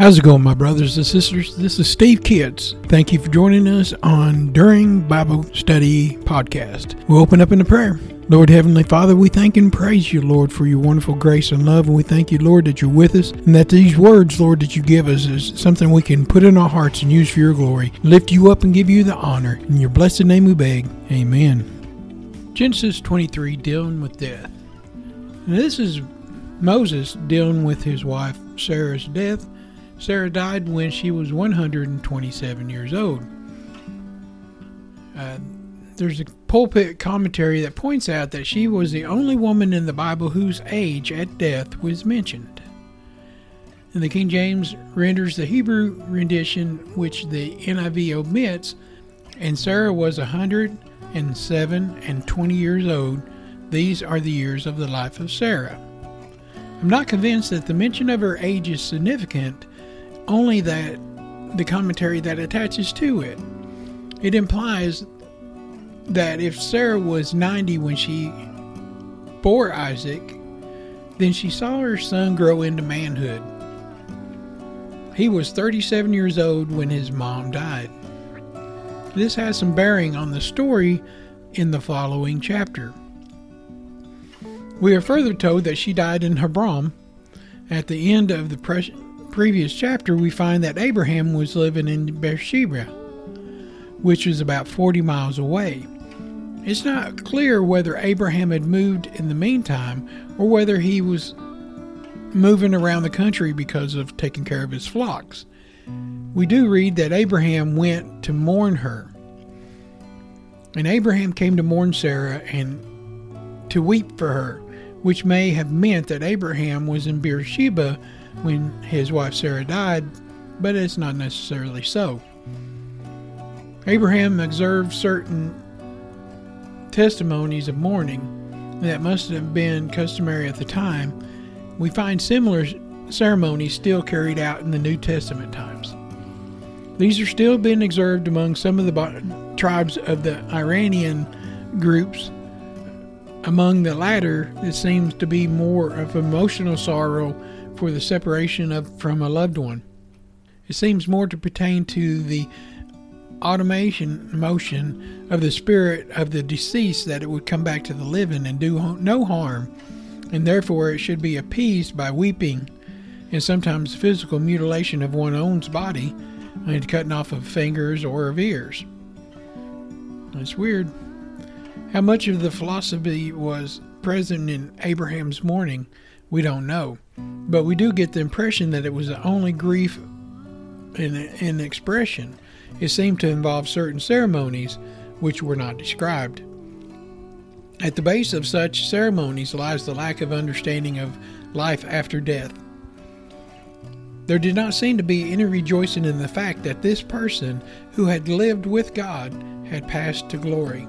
How's it going, my brothers and sisters? This is Steve Kitts. Thank you for joining us on During Bible Study Podcast. We'll open up in a prayer. Lord Heavenly Father, we thank and praise you, Lord, for your wonderful grace and love. And we thank you, Lord, that you're with us and that these words, Lord, that you give us is something we can put in our hearts and use for your glory. Lift you up and give you the honor. In your blessed name we beg. Amen. Genesis 23, dealing with death. And this is Moses dealing with his wife Sarah's death Sarah died when she was 127 years old. Uh, there's a pulpit commentary that points out that she was the only woman in the Bible whose age at death was mentioned. And the King James renders the Hebrew rendition, which the NIV omits, and Sarah was 107 and 20 years old. These are the years of the life of Sarah. I'm not convinced that the mention of her age is significant only that the commentary that attaches to it. It implies that if Sarah was 90 when she bore Isaac, then she saw her son grow into manhood. He was 37 years old when his mom died. This has some bearing on the story in the following chapter. We are further told that she died in Hebron at the end of the previous chapter, we find that Abraham was living in Beersheba, which was about 40 miles away. It's not clear whether Abraham had moved in the meantime or whether he was moving around the country because of taking care of his flocks. We do read that Abraham went to mourn her. And Abraham came to mourn Sarah and to weep for her, which may have meant that Abraham was in Beersheba when his wife Sarah died, but it's not necessarily so. Abraham observed certain testimonies of mourning that must have been customary at the time. We find similar ceremonies still carried out in the New Testament times. These are still being observed among some of the tribes of the Iranian groups. Among the latter, it seems to be more of emotional sorrow for the separation of from a loved one. It seems more to pertain to the automation motion of the spirit of the deceased that it would come back to the living and do no harm, and therefore it should be appeased by weeping and sometimes physical mutilation of one's own body and cutting off of fingers or of ears. It's weird. How much of the philosophy was present in Abraham's mourning, we don't know. But we do get the impression that it was the only grief in, in expression. It seemed to involve certain ceremonies which were not described. At the base of such ceremonies lies the lack of understanding of life after death. There did not seem to be any rejoicing in the fact that this person who had lived with God had passed to glory.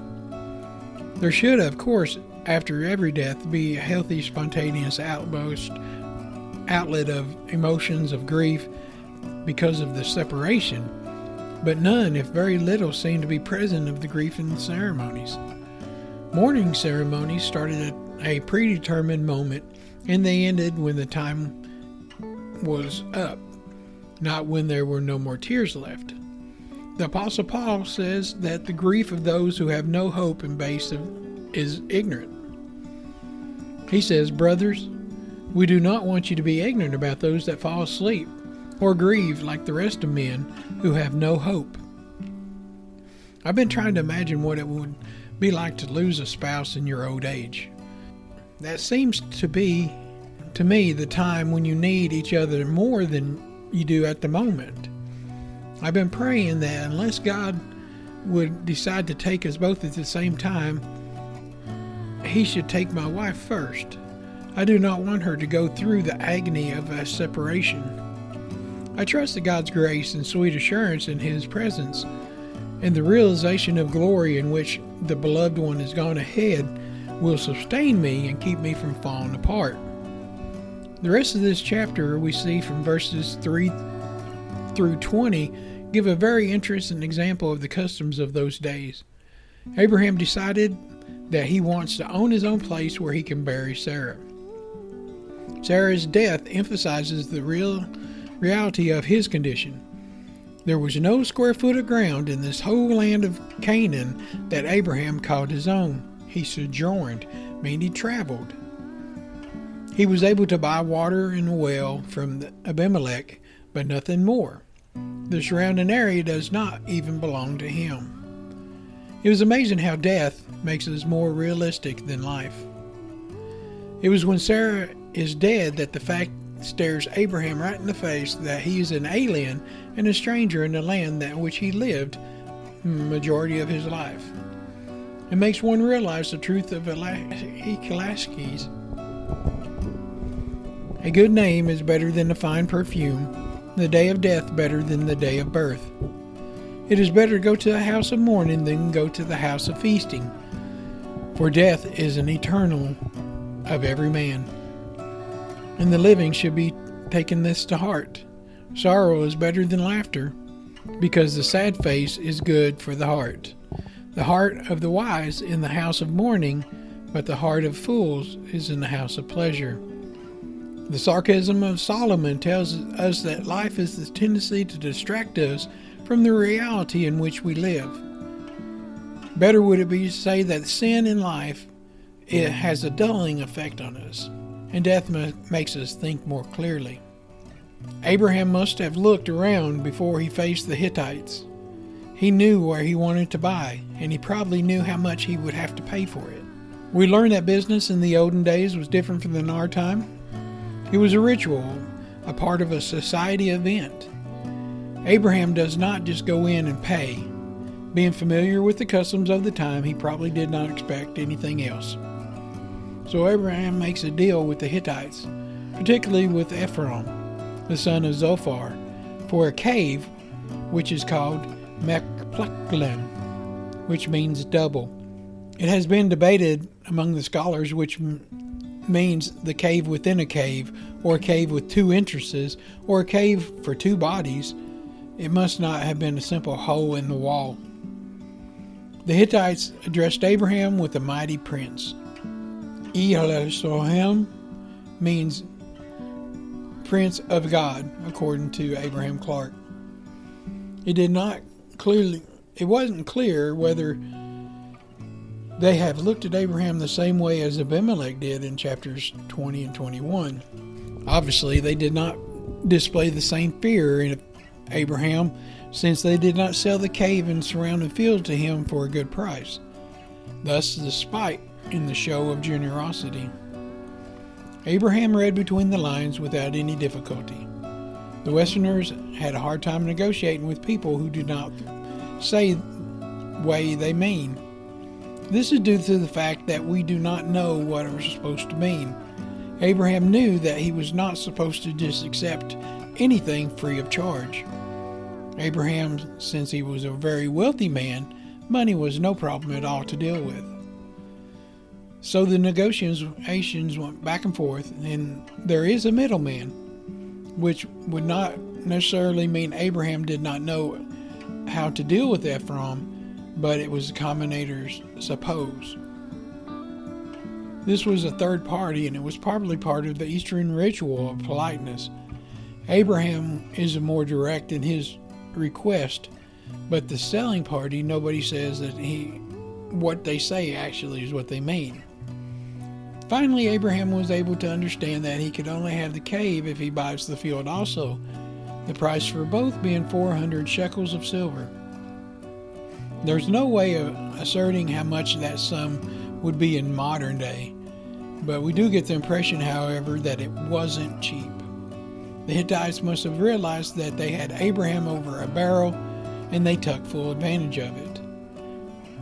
There should, of course, after every death, be a healthy, spontaneous outburst outlet of emotions of grief because of the separation, but none, if very little, seemed to be present of the grief in the ceremonies. Mourning ceremonies started at a predetermined moment and they ended when the time was up, not when there were no more tears left. The Apostle Paul says that the grief of those who have no hope in base is ignorant. He says, Brothers, we do not want you to be ignorant about those that fall asleep, or grieve like the rest of men who have no hope. I've been trying to imagine what it would be like to lose a spouse in your old age. That seems to be, to me, the time when you need each other more than you do at the moment. I've been praying that unless God would decide to take us both at the same time, He should take my wife first. I do not want her to go through the agony of a separation. I trust that God's grace and sweet assurance in His presence and the realization of glory in which the beloved one has gone ahead will sustain me and keep me from falling apart. The rest of this chapter we see from verses 3 through 20 give a very interesting example of the customs of those days. Abraham decided that he wants to own his own place where he can bury Sarah. Sarah's death emphasizes the real reality of his condition. There was no square foot of ground in this whole land of Canaan that Abraham called his own. He sojourned, meaning he traveled. He was able to buy water in a well from Abimelech, but nothing more. The surrounding area does not even belong to him. It was amazing how death makes us more realistic than life. It was when Sarah is dead that the fact stares Abraham right in the face that he is an alien and a stranger in the land that which he lived majority of his life. It makes one realize the truth of Ecclesiastes. A good name is better than a fine perfume, the day of death better than the day of birth. It is better to go to the house of mourning than go to the house of feasting, for death is an eternal of every man and the living should be taking this to heart. Sorrow is better than laughter, because the sad face is good for the heart. The heart of the wise in the house of mourning, but the heart of fools is in the house of pleasure. The sarcasm of Solomon tells us that life is the tendency to distract us from the reality in which we live. Better would it be to say that sin in life it has a dulling effect on us and death makes us think more clearly. Abraham must have looked around before he faced the Hittites. He knew where he wanted to buy, and he probably knew how much he would have to pay for it. We learn that business in the olden days was different from in our time. It was a ritual, a part of a society event. Abraham does not just go in and pay. Being familiar with the customs of the time, he probably did not expect anything else. So Abraham makes a deal with the Hittites, particularly with Ephron, the son of Zophar, for a cave which is called Machpelah, which means double. It has been debated among the scholars which m- means the cave within a cave, or a cave with two entrances, or a cave for two bodies. It must not have been a simple hole in the wall. The Hittites addressed Abraham with a mighty prince. Elohim means Prince of God, according to Adam Clarke. It did not clearly, it wasn't clear whether they have looked at Abraham the same way as Abimelech did in chapters 20 and 21. Obviously, they did not display the same fear in Abraham since they did not sell the cave and surrounding field to him for a good price. Thus, the spite in the show of generosity. Abraham read between the lines without any difficulty. The Westerners had a hard time negotiating with people who do not say way they mean. This is due to the fact that we do not know what it was supposed to mean. Abraham knew that he was not supposed to just accept anything free of charge. Abraham, since he was a very wealthy man, money was no problem at all to deal with. So the negotiations went back and forth, and there is a middleman, which would not necessarily mean Abraham did not know how to deal with Ephraim, but it was the combinators suppose. This was a third party, and it was probably part of the Eastern ritual of politeness. Abraham is more direct in his request, but the selling party, nobody says that he, what they say actually is what they mean. Finally, Abraham was able to understand that he could only have the cave if he buys the field also, the price for both being 400 shekels of silver. There's no way of asserting how much that sum would be in modern day, but we do get the impression, however, that it wasn't cheap. The Hittites must have realized that they had Abraham over a barrel and they took full advantage of it.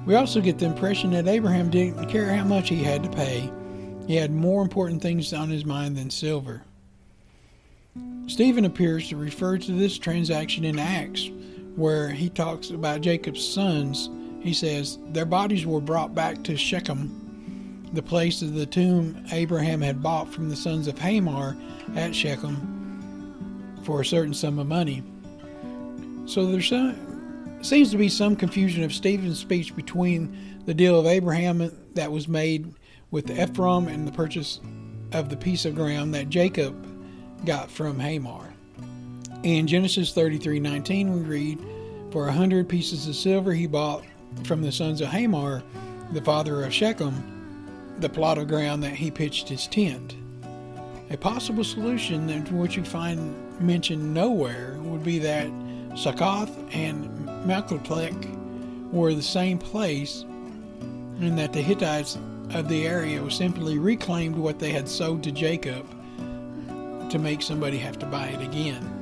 We also get the impression that Abraham didn't care how much he had to pay he had more important things on his mind than silver. Stephen appears to refer to this transaction in Acts, where he talks about Jacob's sons. He says, Their bodies were brought back to Shechem, the place of the tomb Abraham had bought from the sons of Hamor at Shechem for a certain sum of money. So there seems to be some confusion of Stephen's speech between the deal of Abraham that was made with Ephraim and the purchase of the piece of ground that Jacob got from Hamor. In Genesis 33:19 we read, "For a hundred pieces of silver he bought from the sons of Hamor, the father of Shechem, the plot of ground that he pitched his tent." A possible solution, which you find mentioned nowhere, would be that Succoth and Machpelah were the same place, and that the Hittites of the area was simply reclaimed what they had sold to Jacob to make somebody have to buy it again.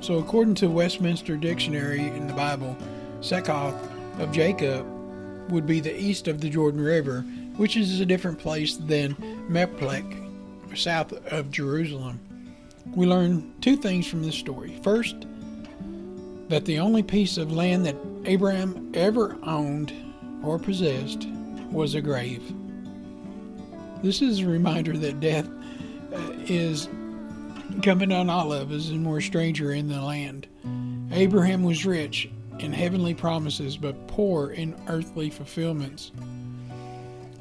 So, according to Westminster Dictionary in the Bible, Succoth of Jacob would be the east of the Jordan River, which is a different place than Machpelah, south of Jerusalem. We learn two things from this story. First, that the only piece of land that Abraham ever owned or possessed was a grave. This is a reminder that death uh, is coming on all of us and we're a stranger in the land. Abraham was rich in heavenly promises but poor in earthly fulfillments.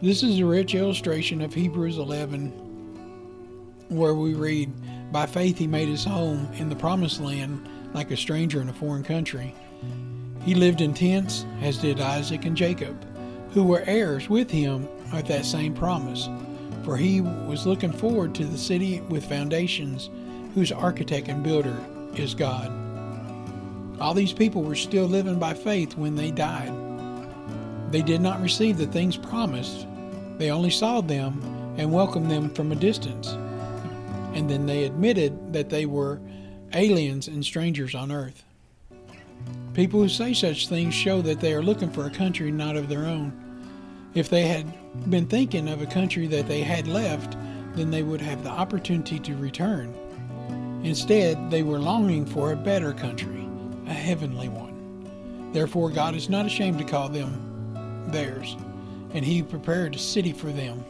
This is a rich illustration of Hebrews 11, where we read, By faith he made his home in the promised land like a stranger in a foreign country. He lived in tents, as did Isaac and Jacob, who were heirs with him of that same promise. For he was looking forward to the city with foundations, whose architect and builder is God. All these people were still living by faith when they died. They did not receive the things promised, they only saw them and welcomed them from a distance. And then they admitted that they were aliens and strangers on earth. People who say such things show that they are looking for a country not of their own. If they had been thinking of a country that they had left, then they would have the opportunity to return. Instead, they were longing for a better country, a heavenly one. Therefore, God is not ashamed to call them theirs, and He prepared a city for them.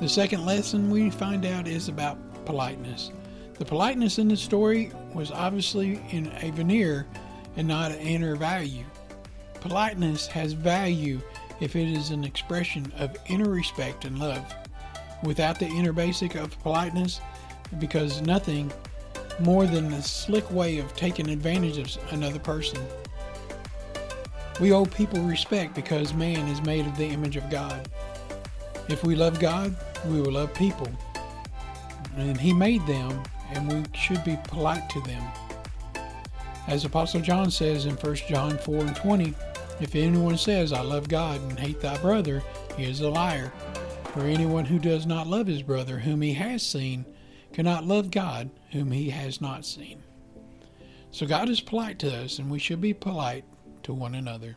The second lesson we find out is about politeness. The politeness in the story was obviously in a veneer and not an inner value. Politeness has value if it is an expression of inner respect and love. Without the inner basic of politeness, because nothing more than a slick way of taking advantage of another person. We owe people respect because man is made of the image of God. If we love God, we will love people. And He made them and we should be polite to them. As Apostle John says in 1 John 4 and 20, if anyone says, I love God and hate thy brother, he is a liar. For anyone who does not love his brother whom he has seen cannot love God whom he has not seen. So God is polite to us, and we should be polite to one another.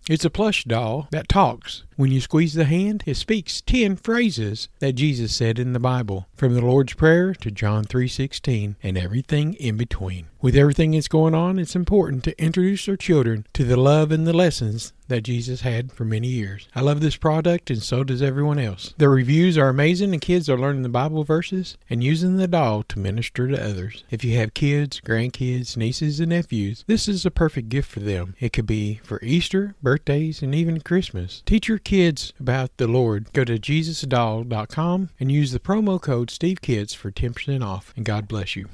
It's a plush doll that talks. When you squeeze the hand, it speaks 10 phrases that Jesus said in the Bible, from the Lord's Prayer to John 3:16 and everything in between. With everything that's going on, it's important to introduce our children to the love and the lessons that Jesus had for many years. I love this product and so does everyone else. The reviews are amazing and kids are learning the Bible verses and using the doll to minister to others. If you have kids, grandkids, nieces, and nephews, this is a perfect gift for them. It could be for Easter, birthdays, and even Christmas. Teach your kids about the Lord. Go to jesusdoll.com and use the promo code SteveKids for 10% off. And God bless you.